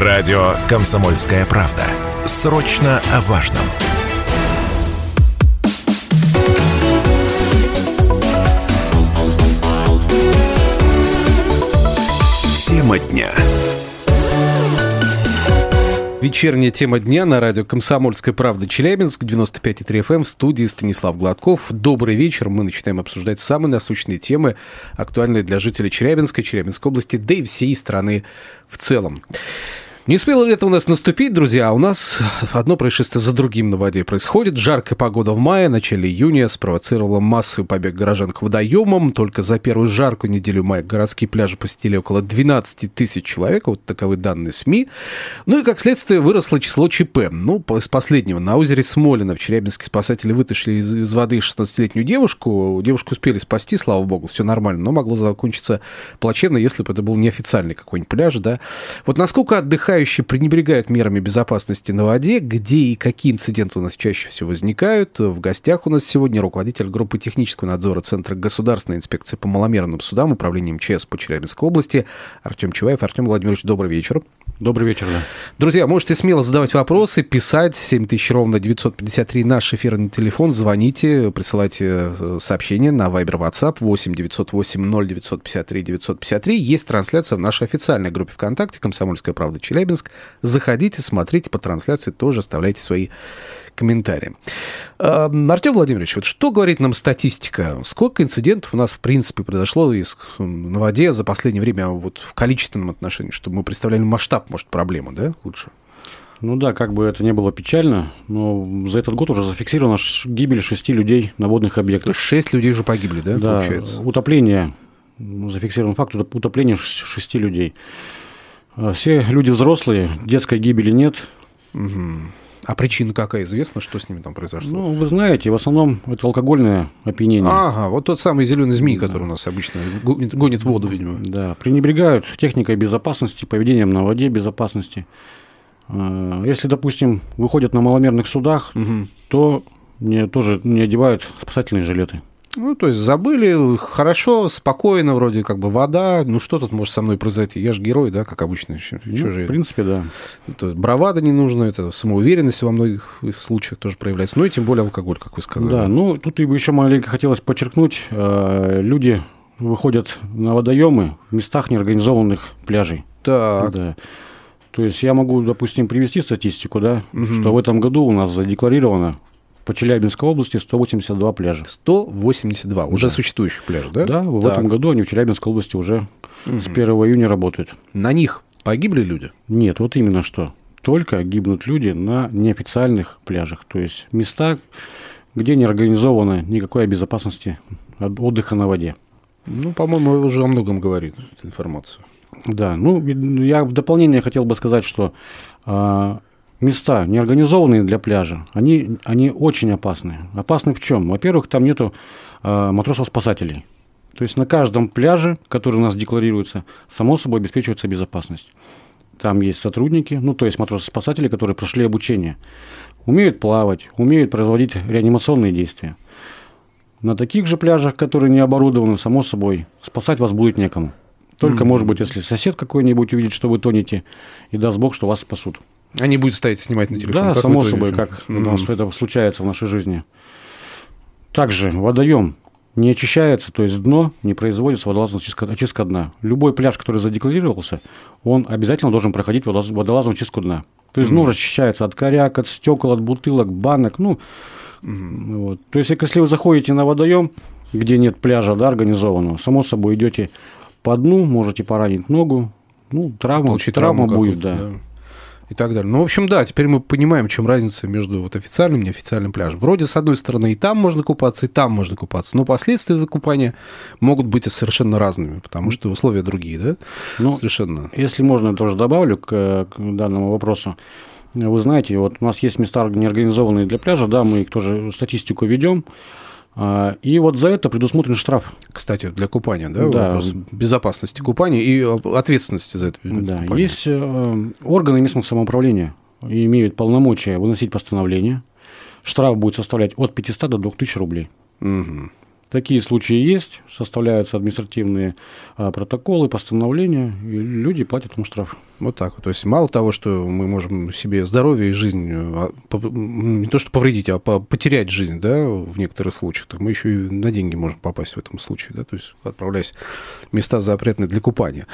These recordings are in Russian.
Радио «Комсомольская правда». Срочно о важном. Тема дня. Вечерняя тема дня на радио «Комсомольская правда» Челябинск, 95,3 FM, в студии Станислав Гладков. Добрый вечер. Мы начинаем обсуждать самые насущные темы, актуальные для жителей Челябинска, Челябинской области, да и всей страны в целом. Не успело лето у нас наступить, друзья, у нас одно происшествие за другим на воде происходит. Жаркая погода в мае, начале июня спровоцировала массовый побег горожан к водоемам. Только за первую жаркую неделю мая городские пляжи посетили около 12 тысяч человек, вот таковы данные СМИ. Ну и, как следствие, выросло число ЧП. Ну, из последнего. На озере Смолино в Челябинске спасатели вытащили из, из воды 16-летнюю девушку. Девушку успели спасти, слава богу, все нормально, но могло закончиться плачевно, если бы это был неофициальный какой-нибудь пляж, да. Вот насколько отдыхают отдыхающие пренебрегают мерами безопасности на воде, где и какие инциденты у нас чаще всего возникают. В гостях у нас сегодня руководитель группы технического надзора Центра государственной инспекции по маломерным судам Управления МЧС по Челябинской области Артем Чеваев. Артем Владимирович, добрый вечер. Добрый вечер, да. Друзья, можете смело задавать вопросы, писать 7000 ровно 953 наш эфирный телефон, звоните, присылайте э, сообщения на Viber WhatsApp 8 908 0953 953. Есть трансляция в нашей официальной группе ВКонтакте «Комсомольская правда Челябинск». Заходите, смотрите по трансляции, тоже оставляйте свои комментарии. Артем Владимирович, вот что говорит нам статистика? Сколько инцидентов у нас, в принципе, произошло из, на воде за последнее время вот в количественном отношении, чтобы мы представляли масштаб, может, проблемы, да, лучше? Ну да, как бы это не было печально, но за этот год уже зафиксирована гибель шести людей на водных объектах. Шесть людей уже погибли, да, да получается? утопление, зафиксирован факт утопления шести людей. Все люди взрослые, детской гибели нет. Угу. А причина какая известна, что с ними там произошло? Ну, вы знаете, в основном это алкогольное опьянение. Ага, вот тот самый зеленый змей, да. который у нас обычно гонит воду, видимо. Да, пренебрегают техникой безопасности, поведением на воде безопасности. А, если, допустим, выходят на маломерных судах, угу. то мне тоже не одевают спасательные жилеты. Ну, то есть забыли, хорошо, спокойно, вроде как бы вода, ну что тут может со мной произойти? Я же герой, да, как обычно. Ну, в принципе, да. Это бравада не нужно, это самоуверенность во многих случаях тоже проявляется. Ну и тем более алкоголь, как вы сказали. Да, ну тут еще маленько хотелось подчеркнуть, э, люди выходят на водоемы в местах неорганизованных пляжей. Так. Да. То есть я могу, допустим, привести статистику, да, угу. что в этом году у нас задекларировано по Челябинской области 182 пляжа. 182, уже да. существующих пляжей, да? Да, в так. этом году они в Челябинской области уже угу. с 1 июня работают. На них погибли люди? Нет, вот именно что. Только гибнут люди на неофициальных пляжах. То есть места, где не организовано никакой безопасности отдыха на воде. Ну, по-моему, уже о многом говорит информация. Да, ну, я в дополнение хотел бы сказать, что а, места, неорганизованные для пляжа, они, они очень опасны. Опасны в чем? Во-первых, там нету э, матросов-спасателей. То есть на каждом пляже, который у нас декларируется, само собой обеспечивается безопасность. Там есть сотрудники, ну то есть матросы-спасатели, которые прошли обучение, умеют плавать, умеют производить реанимационные действия. На таких же пляжах, которые не оборудованы, само собой, спасать вас будет некому. Только, mm-hmm. может быть, если сосед какой-нибудь увидит, что вы тонете, и даст Бог, что вас спасут. Они будут стоять снимать на телефон. Да, как само собой, как mm-hmm. у нас это случается в нашей жизни. Также водоем не очищается, то есть дно не производится водолазная очистка, очистка дна. Любой пляж, который задекларировался, он обязательно должен проходить водолазную чистку дна. То есть mm-hmm. дно расчищается от коряк, от стекол, от бутылок, банок, ну, mm-hmm. вот. То есть, если вы заходите на водоем, где нет пляжа, да, организованного, само собой идете по дну, можете поранить ногу, ну, травма, Получить травма будет, да. да и так далее. Ну, в общем, да, теперь мы понимаем, в чем разница между вот официальным и неофициальным пляжем. Вроде, с одной стороны, и там можно купаться, и там можно купаться, но последствия купания могут быть совершенно разными, потому что условия другие, да? Ну, совершенно. Если можно, я тоже добавлю к, к данному вопросу. Вы знаете, вот у нас есть места неорганизованные для пляжа, да, мы их тоже статистику ведем. А, и вот за это предусмотрен штраф. Кстати, для купания, да? Да. Вопрос безопасности купания и ответственности за это да. Купание. Есть э, органы местного самоуправления, имеют полномочия выносить постановление. Штраф будет составлять от 500 до 2000 рублей. Угу. Такие случаи есть, составляются административные а, протоколы, постановления, и люди платят ему штраф. Вот так вот. То есть мало того, что мы можем себе здоровье и жизнь а, не то что повредить, а потерять жизнь, да, в некоторых случаях, так мы еще и на деньги можем попасть в этом случае, да, то есть отправляясь в места запретные для купания.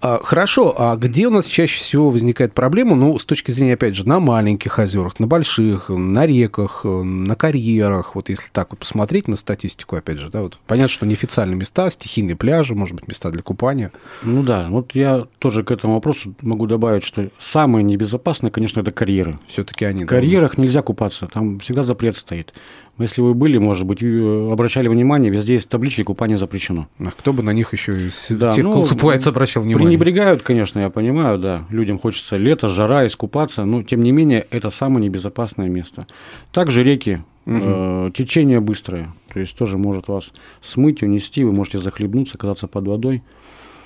А, хорошо, а где у нас чаще всего возникает проблема? Ну, с точки зрения, опять же, на маленьких озерах, на больших, на реках, на карьерах, вот если так вот посмотреть на статистику, опять же, да, вот понятно, что неофициальные места, стихийные пляжи, может быть, места для купания. Ну да, вот я тоже к этому вопросу могу добавить, что самые небезопасные, конечно, это карьеры. Все-таки они. В карьерах нельзя купаться, там всегда запрет стоит. Если вы были, может быть, обращали внимание, везде есть таблички «Купание запрещено». А кто бы на них еще из да, тех, ну, кто купается, обращал внимание? Пренебрегают, конечно, я понимаю, да. Людям хочется лето, жара, искупаться, но, тем не менее, это самое небезопасное место. Также реки, угу. э, течение быстрое, то есть тоже может вас смыть, унести, вы можете захлебнуться, оказаться под водой.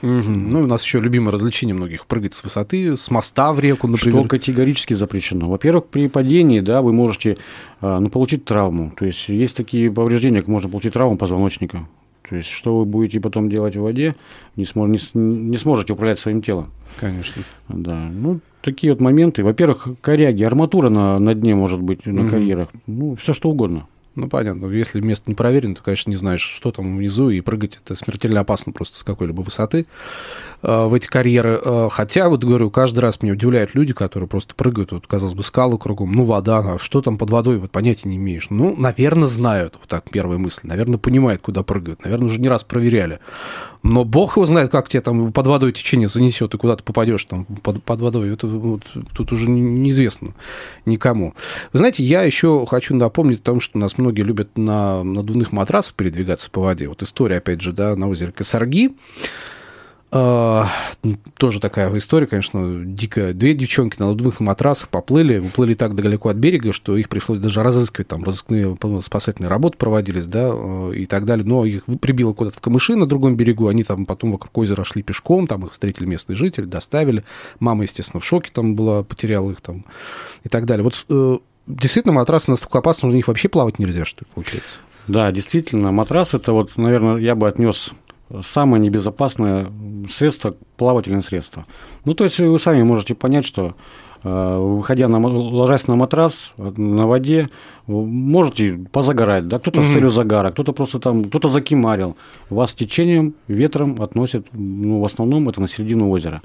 Угу. Ну, у нас еще любимое развлечение многих прыгать с высоты, с моста в реку, например. Что категорически запрещено. Во-первых, при падении, да, вы можете а, ну, получить травму. То есть есть такие повреждения, как можно получить травму позвоночника. То есть, что вы будете потом делать в воде, не, смож, не, не сможете управлять своим телом. Конечно. Да. Ну, такие вот моменты. Во-первых, коряги, арматура на, на дне может быть на угу. карьерах. Ну, все что угодно. Ну, понятно. Если место не проверено, то, конечно, не знаешь, что там внизу, и прыгать это смертельно опасно просто с какой-либо высоты э, в эти карьеры. Э, хотя, вот говорю, каждый раз меня удивляют люди, которые просто прыгают, вот, казалось бы, скалы кругом, ну, вода, а что там под водой, вот понятия не имеешь. Ну, наверное, знают, вот так первая мысль, наверное, понимают, куда прыгают, наверное, уже не раз проверяли. Но бог его знает, как тебе там под водой течение занесет, и куда ты попадешь там под, под водой. Это вот, тут уже неизвестно никому. Вы знаете, я еще хочу напомнить о том, что у нас многие любят на надувных матрасах передвигаться по воде. Вот история, опять же, да, на озере Косарги. Uh, тоже такая история, конечно, дикая. Две девчонки на надувных матрасах поплыли, уплыли так далеко от берега, что их пришлось даже разыскивать, там разыскные спасательные работы проводились, да, uh, и так далее. Но их прибило куда-то в камыши на другом берегу, они там потом вокруг озера шли пешком, там их встретили местные жители, доставили. Мама, естественно, в шоке там была, потеряла их там и так далее. Вот uh, действительно матрасы настолько опасны, что на них вообще плавать нельзя, что ли, получается? Да, действительно, матрас это вот, наверное, я бы отнес самое небезопасное средство, плавательное средство. Ну, то есть вы сами можете понять, что э, выходя на, ложась на матрас на воде, можете позагорать, да, кто-то mm-hmm. с целью загара, кто-то просто там, кто-то закимарил, вас течением, ветром относит, ну, в основном это на середину озера.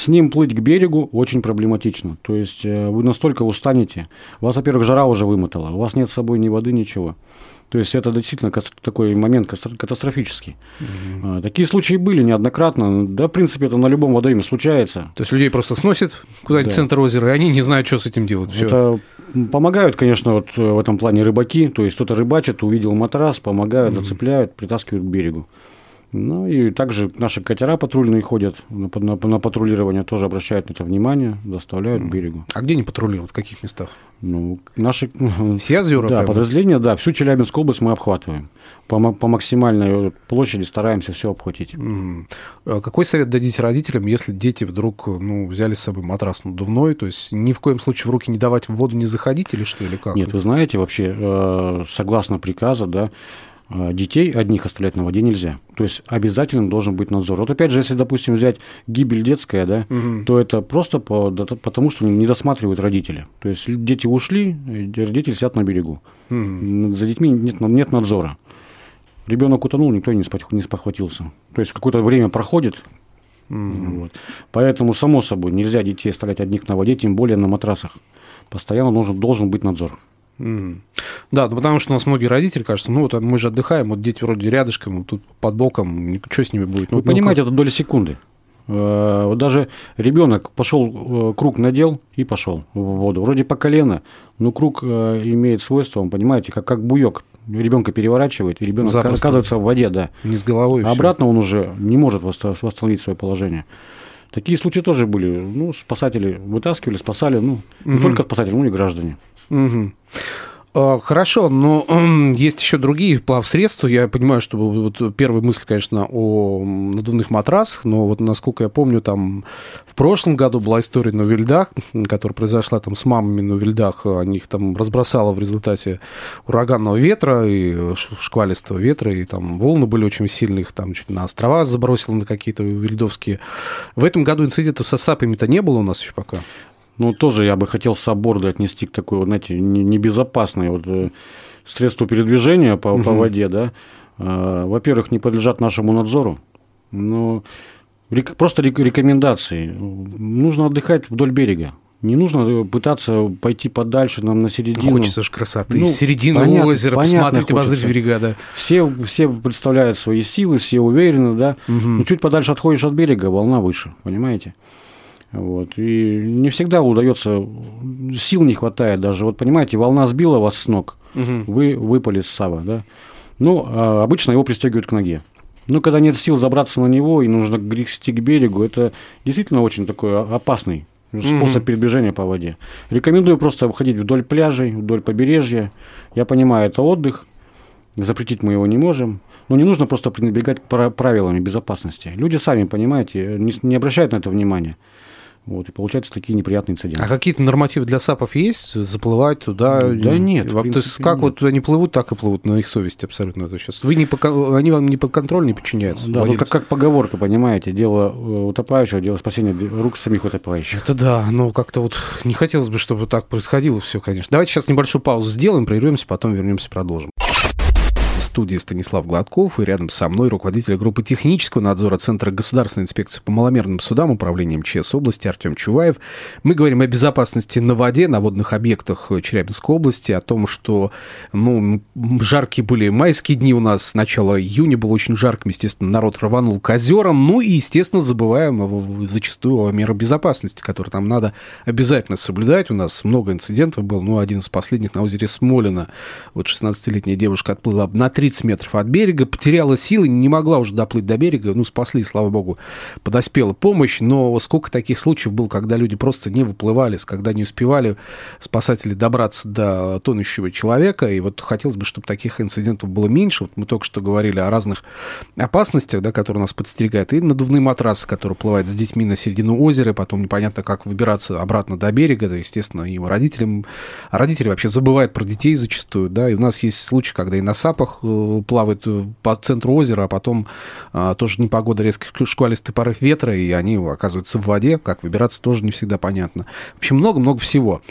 С ним плыть к берегу очень проблематично. То есть э, вы настолько устанете. Вас, во-первых, жара уже вымотала, у вас нет с собой ни воды, ничего. То есть это действительно такой момент катастрофический. Угу. Такие случаи были неоднократно. Да, в принципе, это на любом водоеме случается. То есть людей просто сносит куда-нибудь да. в центр озера, и они не знают, что с этим делать. Всё. Это помогают, конечно, вот в этом плане рыбаки. То есть кто-то рыбачит, увидел матрас, помогают, угу. зацепляют, притаскивают к берегу. Ну и также наши катера патрульные ходят на, на, на патрулирование, тоже обращают на это внимание, доставляют к берегу. А где они патрулируют, в каких местах? Ну, наши... Все озера? Да, прямо? подразделения, да, всю Челябинскую область мы обхватываем. По, по максимальной площади стараемся все обхватить. Mm. Какой совет дадите родителям, если дети вдруг ну, взяли с собой матрас надувной, то есть ни в коем случае в руки не давать в воду не заходить или что, или как? Нет, вы знаете, вообще, э, согласно приказа, да, детей одних оставлять на воде нельзя. То есть обязательно должен быть надзор. Вот опять же, если, допустим, взять гибель детская, да, угу. то это просто по, да, потому, что не досматривают родители. То есть дети ушли, родители сидят на берегу. Угу. За детьми нет, нет надзора. Ребенок утонул, никто не спохватился. То есть какое-то время проходит, Mm. Вот. Поэтому, само собой, нельзя детей оставлять одних на воде, тем более на матрасах. Постоянно должен, должен быть надзор. Да, ну, потому что у нас многие родители кажется, ну вот мы же отдыхаем, вот дети вроде рядышком, тут под боком, что с ними будет? Ну, Вы понимаете, это доля секунды. Э, вот даже ребенок пошел, э, круг надел и пошел в воду. Вроде по колено, но круг э, имеет свойство, вы понимаете, как, как буек. Ребенка переворачивает, и ребенок оказывается в воде, да. Не с головой. А обратно он уже не может восстановить свое положение. Такие случаи тоже были. Ну, спасатели вытаскивали, спасали, ну, не угу. только спасатели, но и граждане. Угу. А, хорошо, но есть еще другие плавсредства. Я понимаю, что вот первая мысль, конечно, о надувных матрасах, но вот насколько я помню, там в прошлом году была история на Вильдах, которая произошла там с мамами на Вильдах. Они их там разбросало в результате ураганного ветра и шквалистого ветра, и там волны были очень сильные, их там чуть на острова забросило на какие-то вильдовские. В этом году инцидентов со САПами-то не было у нас еще пока. Ну, тоже я бы хотел соборды отнести к такой, вот, знаете, небезопасной вот, э, средству передвижения по, угу. по воде, да. А, во-первых, не подлежат нашему надзору. Но просто рекомендации. Нужно отдыхать вдоль берега. Не нужно пытаться пойти подальше нам на середину. Хочется же красоты. Ну, Середину понятно, озера, посмотреть, обозреть берега, да. Все, все представляют свои силы, все уверены, да. Угу. Но чуть подальше отходишь от берега, волна выше, понимаете? Вот. И не всегда удается, сил не хватает даже. Вот понимаете, волна сбила вас с ног, угу. вы выпали с сава, да. Ну, а обычно его пристегивают к ноге. Но когда нет сил забраться на него и нужно грести к берегу, это действительно очень такой опасный способ угу. передвижения по воде. Рекомендую просто выходить вдоль пляжей, вдоль побережья. Я понимаю, это отдых, запретить мы его не можем. Но не нужно просто пренебрегать правилами безопасности. Люди сами, понимаете, не обращают на это внимания. Вот, и получаются такие неприятные инциденты. А какие-то нормативы для САПов есть? Заплывать туда? Да нет. То есть как нет. вот они плывут, так и плывут на их совести абсолютно. Это сейчас. Вы не по, они вам не под контроль не подчиняются? Да, ну, как, как поговорка, понимаете, дело э, утопающего, дело спасения рук самих утопающих. Это да, но как-то вот не хотелось бы, чтобы так происходило все, конечно. Давайте сейчас небольшую паузу сделаем, прервемся, потом вернемся, продолжим студии Станислав Гладков и рядом со мной руководитель группы технического надзора Центра государственной инспекции по маломерным судам Управления МЧС области Артем Чуваев. Мы говорим о безопасности на воде, на водных объектах Челябинской области, о том, что ну, жаркие были майские дни у нас, с начала июня было очень жарко, естественно, народ рванул к озерам, ну и, естественно, забываем зачастую о мерах безопасности, которые там надо обязательно соблюдать. У нас много инцидентов был, ну, один из последних на озере Смолина. Вот 16-летняя девушка отплыла на 30 метров от берега, потеряла силы, не могла уже доплыть до берега, ну, спасли, слава богу, подоспела помощь, но сколько таких случаев было, когда люди просто не выплывали, когда не успевали спасатели добраться до тонущего человека, и вот хотелось бы, чтобы таких инцидентов было меньше, вот мы только что говорили о разных опасностях, да, которые нас подстерегают, и надувные матрасы, которые плывают с детьми на середину озера, потом непонятно, как выбираться обратно до берега, да, естественно, и родителям, а родители вообще забывают про детей зачастую, да, и у нас есть случаи, когда и на САПах Э, плавают э, по центру озера, а потом а, тоже непогода, резкий шквалистый порыв ветра, и они оказываются в воде. Как выбираться, тоже не всегда понятно. В общем, много-много всего.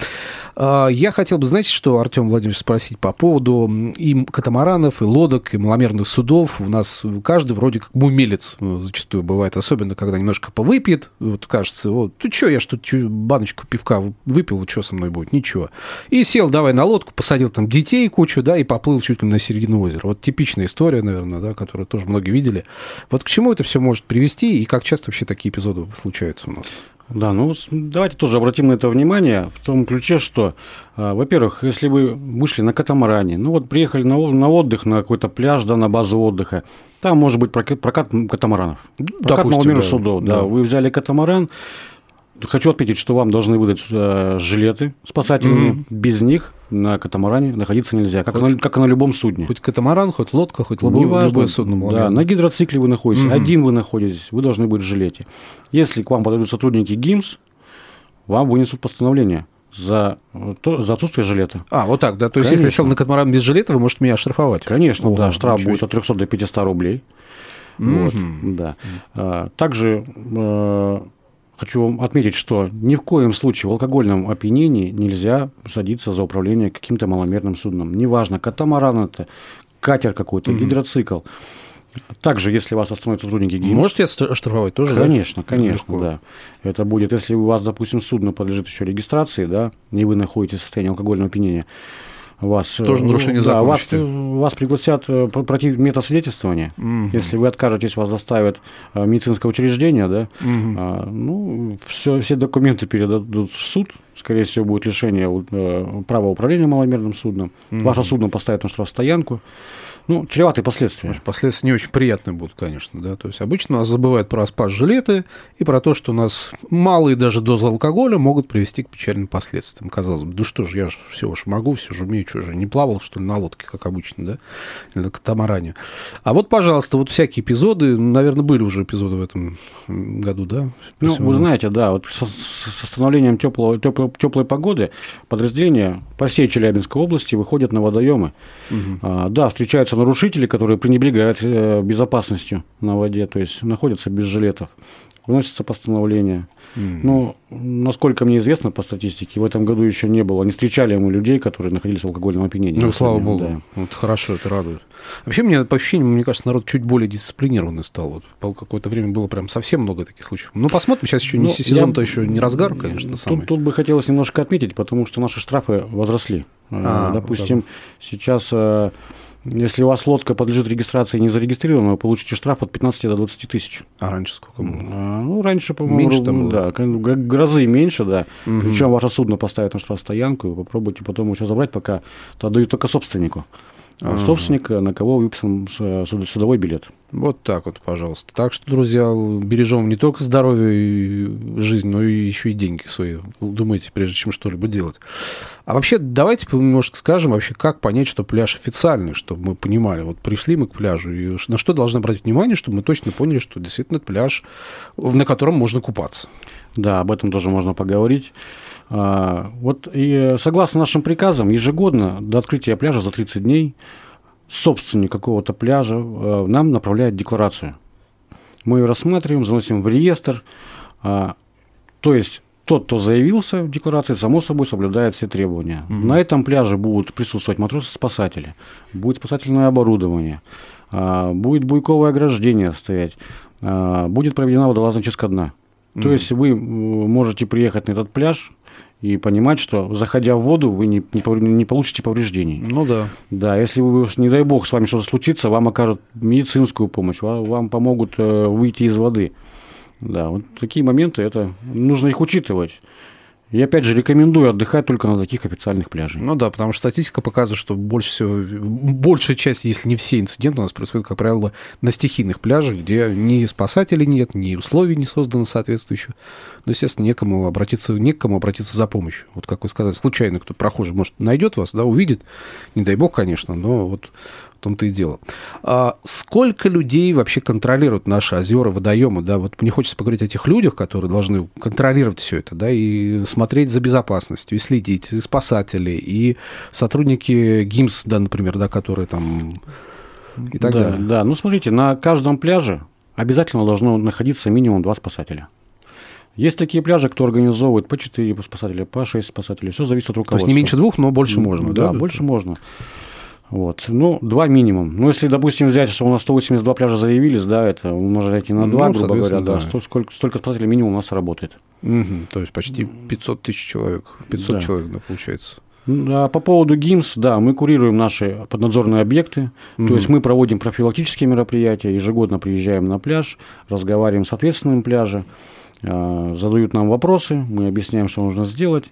А, я хотел бы, знаете, что, Артем Владимирович, спросить по поводу и катамаранов, и лодок, и маломерных судов. У нас каждый вроде как умелец э, зачастую бывает, особенно когда немножко повыпьет. Вот кажется, вот, ты что, я что, баночку пивка выпил, что со мной будет? Ничего. И сел, давай на лодку, посадил там детей кучу, да, и поплыл чуть ли на середину озера. Вот типичная история, наверное, да, которую тоже многие видели. Вот к чему это все может привести, и как часто вообще такие эпизоды случаются у нас? Да, ну давайте тоже обратим на это внимание в том ключе, что, э, во-первых, если вы вышли на катамаране, ну вот приехали на, на отдых, на какой-то пляж, да, на базу отдыха, там может быть прокат, прокат катамаранов, прокат Допустим, маломерных да, судов, да. да, вы взяли катамаран, Хочу отметить, что вам должны выдать э, жилеты спасательные. Mm-hmm. Без них на катамаране находиться нельзя, как, хоть, на, как на любом судне. Хоть катамаран, хоть лодка, хоть любое, Неважно, любое судно. Да, на гидроцикле вы находитесь, mm-hmm. один вы находитесь, вы должны быть в жилете. Если к вам подойдут сотрудники ГИМС, вам вынесут постановление за, то, за отсутствие жилета. А, вот так, да? То есть, Конечно. если я сел на катамаран без жилета, вы можете меня оштрафовать? Конечно, О, да, штраф будет от 300 до 500 рублей. Mm-hmm. Вот, да. А, также э, Хочу вам отметить, что ни в коем случае в алкогольном опьянении нельзя садиться за управление каким-то маломерным судном. Неважно, катамаран это, катер какой-то, угу. гидроцикл. Также, если вас остановят сотрудники ГИМС... Можете оштрафовать тоже, Конечно, да? конечно, Легко. да. Это будет, если у вас, допустим, судно подлежит еще регистрации, да, и вы находитесь в состоянии алкогольного опьянения, вас... Э, Тоже нарушение закона. Да, вас, вас пригласят э, пройти метод свидетельствования. Угу. Если вы откажетесь, вас заставят э, медицинское учреждение, да, угу. а, ну, все, все документы передадут в суд, скорее всего, будет лишение права управления маломерным судном. Угу. Ваше судно поставят на штрафстоянку. Ну, чреватые последствия. Последствия не очень приятные будут, конечно, да. То есть обычно нас забывают про спас-жилеты и про то, что у нас малые даже дозы алкоголя могут привести к печальным последствиям. Казалось бы, ну что ж, я же все уж могу, все же умею, что же, не плавал, что ли, на лодке, как обычно, да, или на катамаране. А вот, пожалуйста, вот всякие эпизоды, наверное, были уже эпизоды в этом году, да? Ну, вы знаете, да, вот с, с становлением теплого, теплой, теплой погоды подразделения по всей Челябинской области выходят на водоемы. Угу. А, да, встречаются нарушители, которые пренебрегают э, безопасностью на воде, то есть находятся без жилетов. Выносятся постановления. Mm. Ну, насколько мне известно по статистике, в этом году еще не было. Не встречали мы людей, которые находились в алкогольном опьянении. Ну, слава богу. Да. Вот хорошо, это радует. Вообще, мне по ощущениям, мне кажется, народ чуть более дисциплинированный стал. Вот какое-то время было прям совсем много таких случаев. Ну, посмотрим, сейчас еще не ну, сезон-то еще не разгар, конечно, самый. Тут, тут бы хотелось немножко отметить, потому что наши штрафы возросли. А, Допустим, вот сейчас э, если у вас лодка подлежит регистрации не зарегистрирована, вы получите штраф от 15 до 20 тысяч. А раньше сколько было? А, ну, раньше, по-моему, меньше там было? Да, грозы меньше, да. Угу. Причем ваше судно поставят на штрафстоянку, и попробуйте потом еще забрать, пока то дают только собственнику. А ага. собственник, на кого выписан судовой билет. Вот так вот, пожалуйста. Так что, друзья, бережем не только здоровье и жизнь, но и еще и деньги свои. Думайте, прежде чем что-либо делать. А вообще, давайте немножко скажем вообще, как понять, что пляж официальный, чтобы мы понимали. Вот пришли мы к пляжу, и на что должны обратить внимание, чтобы мы точно поняли, что действительно это пляж, на котором можно купаться. Да, об этом тоже можно поговорить. А, вот и согласно нашим приказам, ежегодно до открытия пляжа за 30 дней собственник какого-то пляжа э, нам направляет декларацию. Мы ее рассматриваем, заносим в реестр. А, то есть тот, кто заявился в декларации, само собой соблюдает все требования. Угу. На этом пляже будут присутствовать матросы-спасатели, будет спасательное оборудование, а, будет буйковое ограждение стоять, будет проведена водолазная чистка дна. То mm есть вы можете приехать на этот пляж, и понимать, что заходя в воду, вы не, не, не получите повреждений. Ну да. Да, если вы, не дай бог, с вами что-то случится, вам окажут медицинскую помощь, вам, помогут э, выйти из воды. Да, вот такие моменты, это нужно их учитывать. И опять же рекомендую отдыхать только на таких официальных пляжах. Ну да, потому что статистика показывает, что больше всего, большая часть, если не все инциденты у нас происходят, как правило, на стихийных пляжах, где ни спасателей нет, ни условий не создано соответствующих. Ну, естественно, некому обратиться, некому обратиться за помощью. Вот как вы сказали, случайно кто прохожий, может, найдет вас, да, увидит, не дай бог, конечно, но вот в том-то и дело. А сколько людей вообще контролируют наши озера, водоемы? Да, вот мне хочется поговорить о тех людях, которые должны контролировать все это, да, и смотреть за безопасностью, и следить, и спасатели, и сотрудники ГИМС, да, например, да, которые там и так да, далее. Да, ну смотрите, на каждом пляже обязательно должно находиться минимум два спасателя. Есть такие пляжи, кто организовывает по 4 спасателя, по 6 спасателей. Все зависит от руководства. То есть не меньше двух, но больше можно, да? Да, больше можно. Вот. Ну, два минимум. Ну, если, допустим, взять, что у нас 182 пляжа заявились, да, это умножайте на два, ну, грубо говоря, да, да. Сколько, столько спасателей минимум у нас работает. Угу, то есть почти 500 тысяч человек, 500 да. человек, да, получается. А по поводу ГИМС, да, мы курируем наши поднадзорные объекты, угу. то есть мы проводим профилактические мероприятия, ежегодно приезжаем на пляж, разговариваем с ответственным пляжем, задают нам вопросы, мы объясняем, что нужно сделать.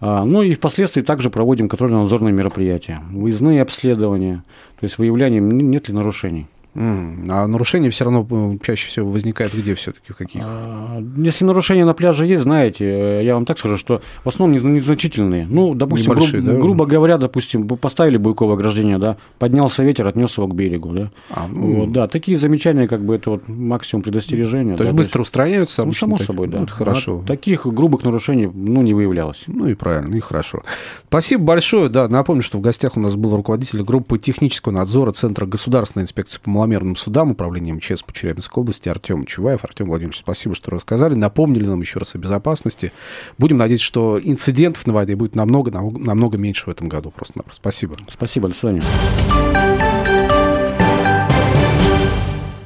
А, ну и впоследствии также проводим контрольно-надзорные мероприятия, выездные обследования, то есть выявляем, нет ли нарушений. А нарушение все равно э, чаще всего возникает где все-таки, в каких? А, если нарушения на пляже есть, знаете, э, я вам так скажу, что в основном незначительные. Ну, допустим, гру- да? грубо говоря, допустим, поставили буйковое ограждение, да, поднялся ветер, отнес его к берегу, да. А, ну... вот, да, такие замечания, как бы это вот максимум предостережения. То да, есть быстро устраняются? Ну, само так, собой, да. Вот, хорошо. А таких грубых нарушений, ну, не выявлялось. Ну и правильно, и хорошо. Спасибо большое, да, напомню, что в гостях у нас был руководитель группы технического надзора Центра государственной инспекции по маломерным судам, управления МЧС по Челябинской области Артем Чуваев. Артем Владимирович, спасибо, что рассказали, напомнили нам еще раз о безопасности. Будем надеяться, что инцидентов на воде будет намного, намного меньше в этом году. Просто-напросто. Спасибо. Спасибо, до свидания.